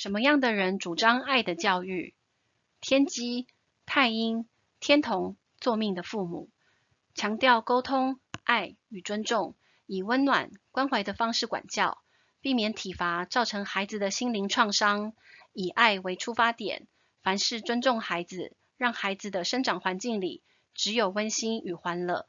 什么样的人主张爱的教育天机太阴天同作命的父母强调沟通爱与尊重以温暖关怀的方式管教避免体罚造成孩子的心灵创伤以爱为出发点凡事尊重孩子让孩子的生长环境里只有温馨与欢乐。